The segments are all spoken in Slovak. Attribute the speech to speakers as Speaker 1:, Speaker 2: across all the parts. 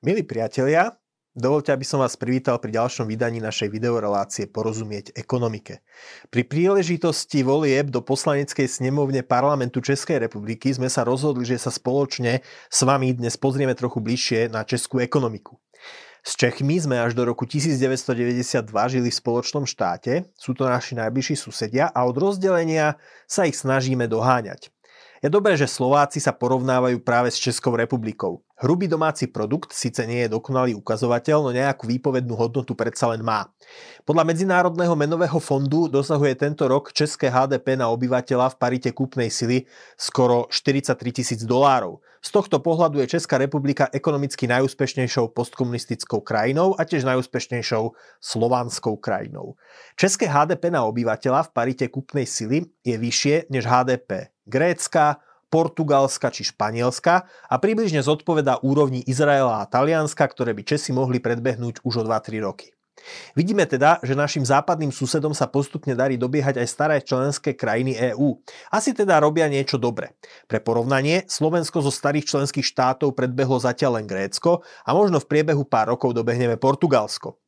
Speaker 1: Milí priatelia, dovolte, aby som vás privítal pri ďalšom vydaní našej videorelácie Porozumieť ekonomike. Pri príležitosti volieb do poslaneckej snemovne parlamentu Českej republiky sme sa rozhodli, že sa spoločne s vami dnes pozrieme trochu bližšie na českú ekonomiku. S Čechmi sme až do roku 1992 žili v spoločnom štáte, sú to naši najbližší susedia a od rozdelenia sa ich snažíme doháňať. Je dobré, že Slováci sa porovnávajú práve s Českou republikou. Hrubý domáci produkt síce nie je dokonalý ukazovateľ, no nejakú výpovednú hodnotu predsa len má. Podľa Medzinárodného menového fondu dosahuje tento rok české HDP na obyvateľa v parite kúpnej sily skoro 43 tisíc dolárov. Z tohto pohľadu je Česká republika ekonomicky najúspešnejšou postkomunistickou krajinou a tiež najúspešnejšou slovanskou krajinou. České HDP na obyvateľa v parite kúpnej sily je vyššie než HDP Grécka, Portugalska či Španielska a približne zodpovedá úrovni Izraela a Talianska, ktoré by Česi mohli predbehnúť už o 2-3 roky. Vidíme teda, že našim západným susedom sa postupne darí dobiehať aj staré členské krajiny EÚ. Asi teda robia niečo dobre. Pre porovnanie, Slovensko zo starých členských štátov predbehlo zatiaľ len Grécko a možno v priebehu pár rokov dobehneme Portugalsko.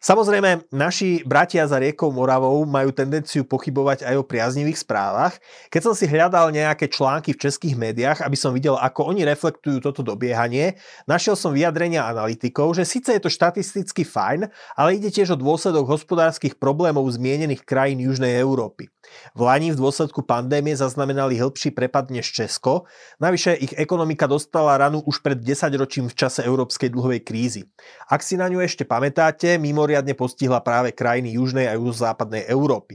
Speaker 1: Samozrejme, naši bratia za riekou Moravou majú tendenciu pochybovať aj o priaznivých správach. Keď som si hľadal nejaké články v českých médiách, aby som videl, ako oni reflektujú toto dobiehanie, našiel som vyjadrenia analytikov, že síce je to štatisticky fajn, ale ide tiež o dôsledok hospodárskych problémov zmienených krajín Južnej Európy. V Lani v dôsledku pandémie zaznamenali hĺbší prepad než Česko, navyše ich ekonomika dostala ranu už pred 10 ročím v čase európskej dlhovej krízy. Ak si na ňu ešte pamätáte, mimo mimoriadne postihla práve krajiny južnej a juhozápadnej Európy.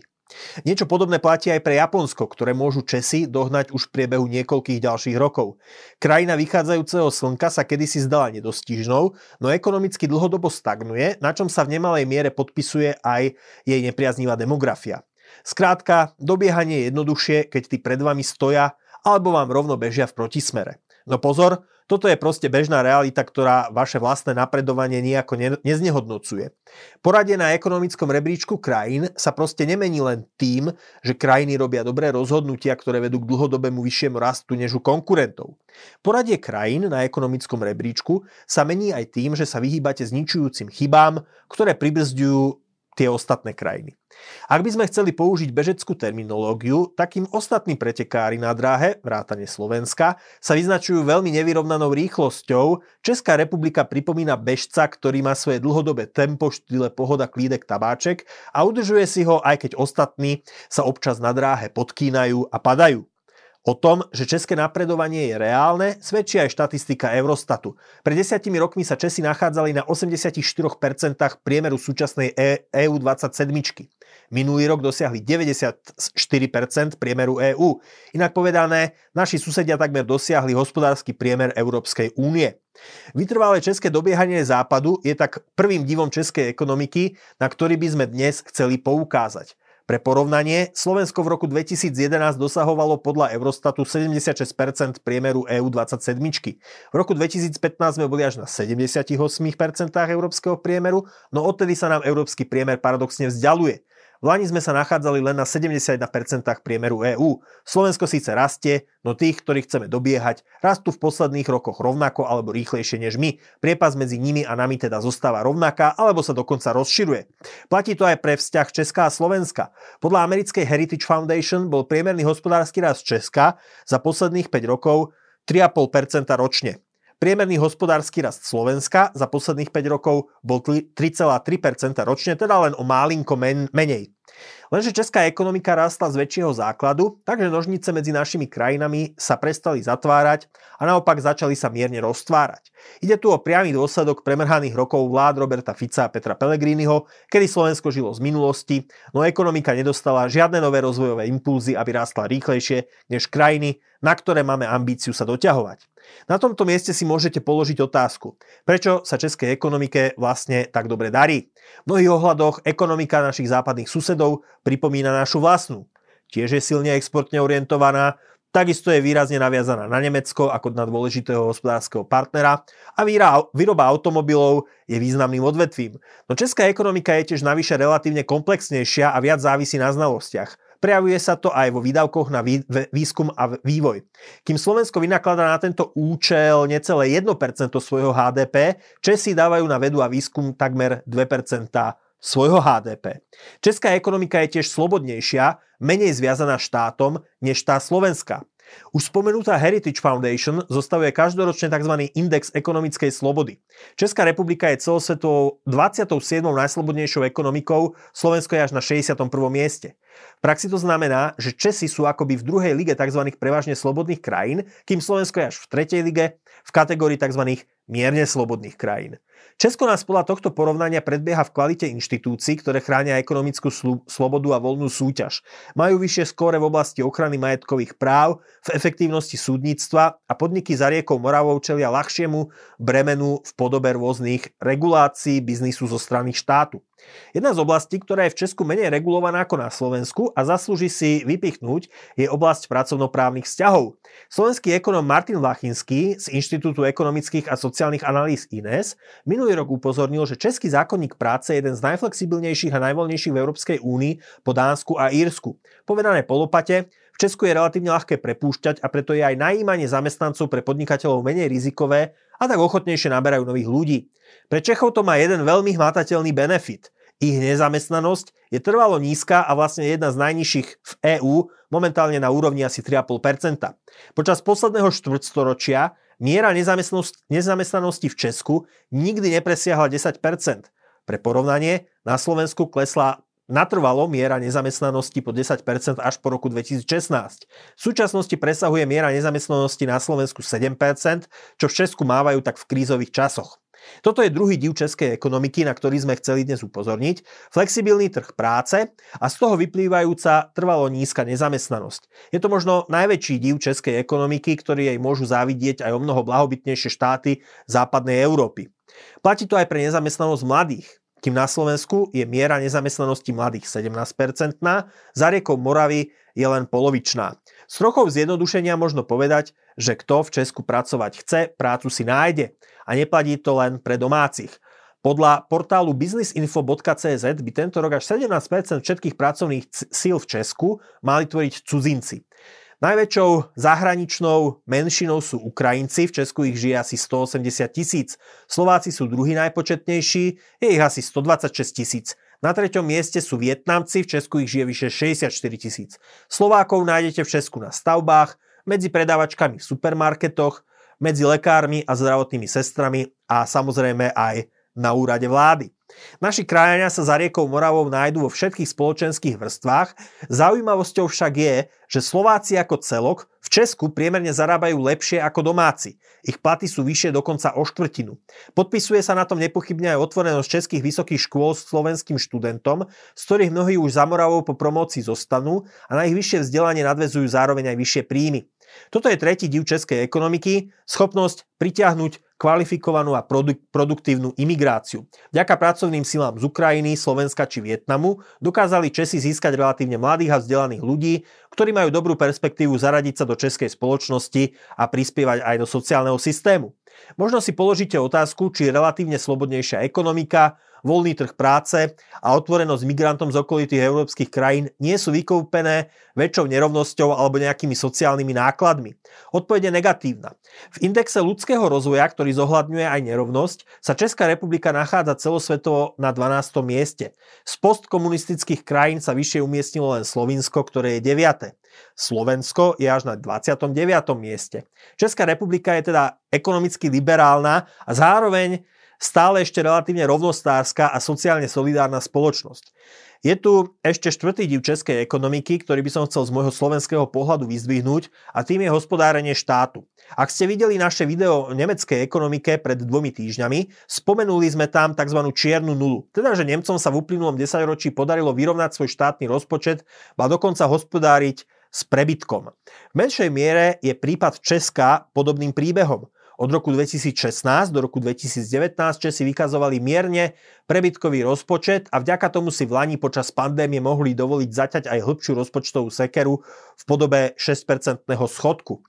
Speaker 1: Niečo podobné platí aj pre Japonsko, ktoré môžu Česi dohnať už v priebehu niekoľkých ďalších rokov. Krajina vychádzajúceho slnka sa kedysi zdala nedostižnou, no ekonomicky dlhodobo stagnuje, na čom sa v nemalej miere podpisuje aj jej nepriaznivá demografia. Skrátka, dobiehanie je jednoduchšie, keď tí pred vami stoja alebo vám rovno bežia v protismere. No pozor, toto je proste bežná realita, ktorá vaše vlastné napredovanie nejako ne- neznehodnocuje. Poradie na ekonomickom rebríčku krajín sa proste nemení len tým, že krajiny robia dobré rozhodnutia, ktoré vedú k dlhodobému vyššiemu rastu než u konkurentov. Poradie krajín na ekonomickom rebríčku sa mení aj tým, že sa vyhýbate zničujúcim chybám, ktoré pribrzďujú tie ostatné krajiny. Ak by sme chceli použiť bežeckú terminológiu, takým ostatní pretekári na dráhe, vrátane Slovenska, sa vyznačujú veľmi nevyrovnanou rýchlosťou. Česká republika pripomína bežca, ktorý má svoje dlhodobé tempo, štýle pohoda, klídek, tabáček a udržuje si ho, aj keď ostatní sa občas na dráhe podkýnajú a padajú. O tom, že české napredovanie je reálne, svedčí aj štatistika Eurostatu. Pred desiatimi rokmi sa Česi nachádzali na 84% priemeru súčasnej EU27. Minulý rok dosiahli 94% priemeru EÚ. Inak povedané, naši susedia takmer dosiahli hospodársky priemer Európskej únie. Vytrvalé české dobiehanie západu je tak prvým divom českej ekonomiky, na ktorý by sme dnes chceli poukázať. Pre porovnanie, Slovensko v roku 2011 dosahovalo podľa Eurostatu 76% priemeru EU27. V roku 2015 sme boli až na 78% európskeho priemeru, no odtedy sa nám európsky priemer paradoxne vzdialuje. V Lani sme sa nachádzali len na 71% priemeru EÚ. Slovensko síce rastie, no tých, ktorých chceme dobiehať, rastú v posledných rokoch rovnako alebo rýchlejšie než my. Priepas medzi nimi a nami teda zostáva rovnaká alebo sa dokonca rozširuje. Platí to aj pre vzťah Česká a Slovenska. Podľa americkej Heritage Foundation bol priemerný hospodársky rast Česka za posledných 5 rokov 3,5% ročne. Priemerný hospodársky rast Slovenska za posledných 5 rokov bol 3,3% ročne, teda len o málinko men- menej. Lenže česká ekonomika rástla z väčšieho základu, takže nožnice medzi našimi krajinami sa prestali zatvárať a naopak začali sa mierne roztvárať. Ide tu o priamy dôsledok premrhaných rokov vlád Roberta Fica a Petra Pellegriniho, kedy Slovensko žilo z minulosti, no ekonomika nedostala žiadne nové rozvojové impulzy, aby rástla rýchlejšie než krajiny, na ktoré máme ambíciu sa doťahovať. Na tomto mieste si môžete položiť otázku, prečo sa českej ekonomike vlastne tak dobre darí. V mnohých ohľadoch ekonomika našich západných susedov pripomína našu vlastnú. Tiež je silne exportne orientovaná, Takisto je výrazne naviazaná na Nemecko ako na dôležitého hospodárskeho partnera a výroba automobilov je významným odvetvím. No česká ekonomika je tiež navyše relatívne komplexnejšia a viac závisí na znalostiach. Prejavuje sa to aj vo výdavkoch na výskum a vývoj. Kým Slovensko vynakladá na tento účel necelé 1% svojho HDP, Česi dávajú na vedu a výskum takmer 2% svojho HDP. Česká ekonomika je tiež slobodnejšia, menej zviazaná štátom než tá slovenská. Už spomenutá Heritage Foundation zostavuje každoročne tzv. index ekonomickej slobody. Česká republika je celosvetovou 27. najslobodnejšou ekonomikou, Slovensko je až na 61. mieste. V praxi to znamená, že Česi sú akoby v druhej lige tzv. prevažne slobodných krajín, kým Slovensko je až v tretej lige v kategórii tzv. mierne slobodných krajín. Česko nás podľa tohto porovnania predbieha v kvalite inštitúcií, ktoré chránia ekonomickú slobodu a voľnú súťaž. Majú vyššie skóre v oblasti ochrany majetkových práv, v efektívnosti súdnictva a podniky za riekou Moravou čelia ľahšiemu bremenu v podobe rôznych regulácií biznisu zo strany štátu. Jedna z oblastí, ktorá je v Česku menej regulovaná ako na Slovensku a zaslúži si vypichnúť, je oblasť pracovnoprávnych vzťahov. Slovenský ekonom Martin Vlachinský z Inštitútu ekonomických a sociálnych analýz INES minulý rok upozornil, že Český zákonník práce je jeden z najflexibilnejších a najvoľnejších v Európskej únii po Dánsku a Írsku. Povedané polopate, v Česku je relatívne ľahké prepúšťať a preto je aj najímanie zamestnancov pre podnikateľov menej rizikové a tak ochotnejšie naberajú nových ľudí. Pre Čechov to má jeden veľmi hmatateľný benefit. Ich nezamestnanosť je trvalo nízka a vlastne jedna z najnižších v EÚ, momentálne na úrovni asi 3,5%. Počas posledného štvrtstoročia miera nezamestnanosti v Česku nikdy nepresiahla 10%. Pre porovnanie, na Slovensku klesla natrvalo miera nezamestnanosti po 10% až po roku 2016. V súčasnosti presahuje miera nezamestnanosti na Slovensku 7%, čo v Česku mávajú tak v krízových časoch. Toto je druhý div českej ekonomiky, na ktorý sme chceli dnes upozorniť. Flexibilný trh práce a z toho vyplývajúca trvalo nízka nezamestnanosť. Je to možno najväčší div českej ekonomiky, ktorý jej môžu závidieť aj o mnoho blahobytnejšie štáty západnej Európy. Platí to aj pre nezamestnanosť mladých kým na Slovensku je miera nezamestnanosti mladých 17%, za riekou Moravy je len polovičná. S trochou zjednodušenia možno povedať, že kto v Česku pracovať chce, prácu si nájde. A neplatí to len pre domácich. Podľa portálu businessinfo.cz by tento rok až 17% všetkých pracovných síl v Česku mali tvoriť cudzinci. Najväčšou zahraničnou menšinou sú Ukrajinci, v Česku ich žije asi 180 tisíc, Slováci sú druhý najpočetnejší, je ich asi 126 tisíc. Na treťom mieste sú Vietnamci, v Česku ich žije vyše 64 tisíc. Slovákov nájdete v Česku na stavbách, medzi predávačkami v supermarketoch, medzi lekármi a zdravotnými sestrami a samozrejme aj na úrade vlády. Naši krajania sa za riekou Moravou nájdú vo všetkých spoločenských vrstvách. Zaujímavosťou však je, že Slováci ako celok v Česku priemerne zarábajú lepšie ako domáci. Ich platy sú vyššie dokonca o štvrtinu. Podpisuje sa na tom nepochybne aj otvorenosť českých vysokých škôl s slovenským študentom, z ktorých mnohí už za Moravou po promocii zostanú a na ich vyššie vzdelanie nadvezujú zároveň aj vyššie príjmy. Toto je tretí div českej ekonomiky, schopnosť pritiahnuť kvalifikovanú a produk- produktívnu imigráciu. Vďaka pracovným silám z Ukrajiny, Slovenska či Vietnamu dokázali Česi získať relatívne mladých a vzdelaných ľudí, ktorí majú dobrú perspektívu zaradiť sa do českej spoločnosti a prispievať aj do sociálneho systému. Možno si položíte otázku, či relatívne slobodnejšia ekonomika, voľný trh práce a otvorenosť migrantom z okolitých európskych krajín nie sú vykúpené väčšou nerovnosťou alebo nejakými sociálnymi nákladmi. Odpoveď negatívna. V indexe ľudského rozvoja, ktorý zohľadňuje aj nerovnosť, sa Česká republika nachádza celosvetovo na 12. mieste. Z postkomunistických krajín sa vyššie umiestnilo len Slovinsko, ktoré je 9. Slovensko je až na 29. mieste. Česká republika je teda ekonomicky liberálna a zároveň stále ešte relatívne rovnostárska a sociálne solidárna spoločnosť. Je tu ešte štvrtý div českej ekonomiky, ktorý by som chcel z môjho slovenského pohľadu vyzdvihnúť a tým je hospodárenie štátu. Ak ste videli naše video o nemeckej ekonomike pred dvomi týždňami, spomenuli sme tam tzv. čiernu nulu. Teda, že Nemcom sa v uplynulom desaťročí podarilo vyrovnať svoj štátny rozpočet a dokonca hospodáriť s prebytkom. V menšej miere je prípad Česka podobným príbehom. Od roku 2016 do roku 2019 Česi vykazovali mierne prebytkový rozpočet a vďaka tomu si v Lani počas pandémie mohli dovoliť zaťať aj hĺbšiu rozpočtovú sekeru v podobe 6% schodku.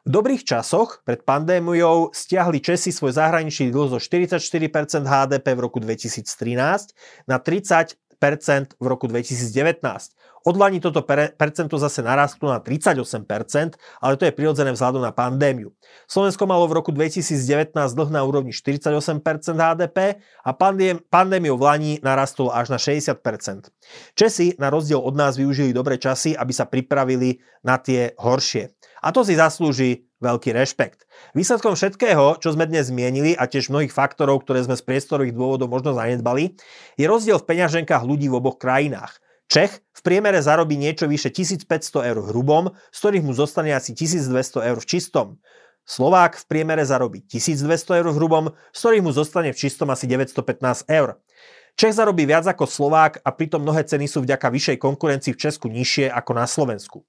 Speaker 1: V dobrých časoch pred pandémiou stiahli Česi svoj zahraničný dlh zo 44% HDP v roku 2013 na 30 v roku 2019. Odlani toto percento zase narastlo na 38%, ale to je prirodzené vzhľadom na pandémiu. Slovensko malo v roku 2019 dlh na úrovni 48% HDP a pandémiou v Lani narastol až na 60%. Česi na rozdiel od nás využili dobré časy, aby sa pripravili na tie horšie. A to si zaslúži veľký rešpekt. Výsledkom všetkého, čo sme dnes zmienili a tiež mnohých faktorov, ktoré sme z priestorových dôvodov možno zanedbali, je rozdiel v peňaženkách ľudí v oboch krajinách. Čech v priemere zarobí niečo vyše 1500 eur v hrubom, z ktorých mu zostane asi 1200 eur v čistom. Slovák v priemere zarobí 1200 eur v hrubom, z ktorých mu zostane v čistom asi 915 eur. Čech zarobí viac ako Slovák a pritom mnohé ceny sú vďaka vyššej konkurencii v Česku nižšie ako na Slovensku.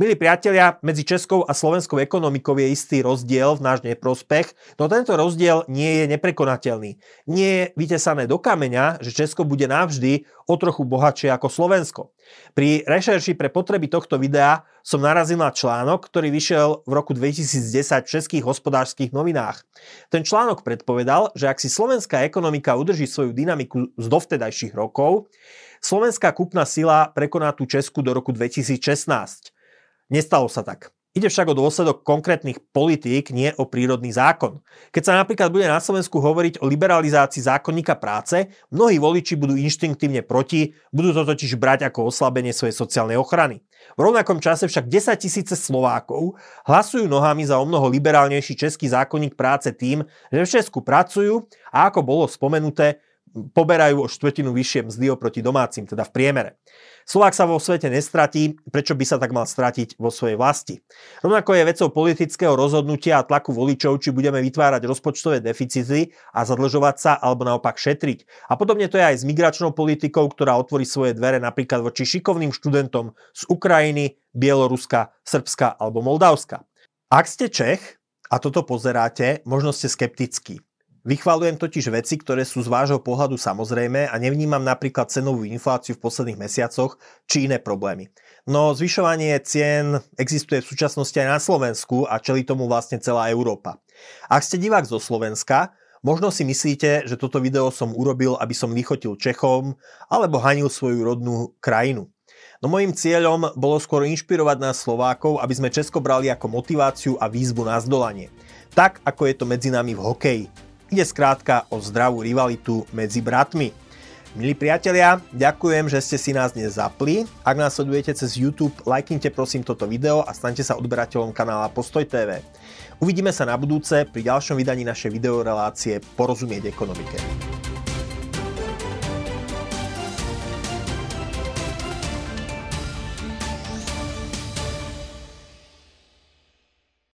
Speaker 1: Milí priatelia, medzi českou a slovenskou ekonomikou je istý rozdiel v náš neprospech, no tento rozdiel nie je neprekonateľný. Nie je vytesané do kameňa, že Česko bude navždy o trochu bohatšie ako Slovensko. Pri rešerši pre potreby tohto videa som narazil na článok, ktorý vyšiel v roku 2010 v českých hospodárskych novinách. Ten článok predpovedal, že ak si slovenská ekonomika udrží svoju dynamiku z dovtedajších rokov, slovenská kúpna sila prekoná tú Česku do roku 2016. Nestalo sa tak. Ide však o dôsledok konkrétnych politík, nie o prírodný zákon. Keď sa napríklad bude na Slovensku hovoriť o liberalizácii zákonníka práce, mnohí voliči budú inštinktívne proti, budú to totiž brať ako oslabenie svojej sociálnej ochrany. V rovnakom čase však 10 tisíce Slovákov hlasujú nohami za o mnoho liberálnejší český zákonník práce tým, že v Česku pracujú a ako bolo spomenuté, poberajú o štvrtinu vyššie mzdy oproti domácim, teda v priemere. Slovák sa vo svete nestratí, prečo by sa tak mal stratiť vo svojej vlasti. Rovnako je vecou politického rozhodnutia a tlaku voličov, či budeme vytvárať rozpočtové deficity a zadlžovať sa, alebo naopak šetriť. A podobne to je aj s migračnou politikou, ktorá otvorí svoje dvere napríklad voči šikovným študentom z Ukrajiny, Bieloruska, Srbska alebo Moldavska. Ak ste Čech a toto pozeráte, možno ste skeptickí. Vychvalujem totiž veci, ktoré sú z vášho pohľadu samozrejme a nevnímam napríklad cenovú infláciu v posledných mesiacoch či iné problémy. No zvyšovanie cien existuje v súčasnosti aj na Slovensku a čeli tomu vlastne celá Európa. Ak ste divák zo Slovenska, možno si myslíte, že toto video som urobil, aby som vychotil Čechom alebo hanil svoju rodnú krajinu. No môjim cieľom bolo skôr inšpirovať nás Slovákov, aby sme Česko brali ako motiváciu a výzvu na zdolanie. Tak, ako je to medzi nami v hokeji. Ide skrátka o zdravú rivalitu medzi bratmi. Milí priatelia, ďakujem, že ste si nás dnes zapli. Ak nás sledujete cez YouTube, lajknite prosím toto video a staňte sa odberateľom kanála Postoj TV. Uvidíme sa na budúce pri ďalšom vydaní našej videorelácie Porozumieť ekonomike.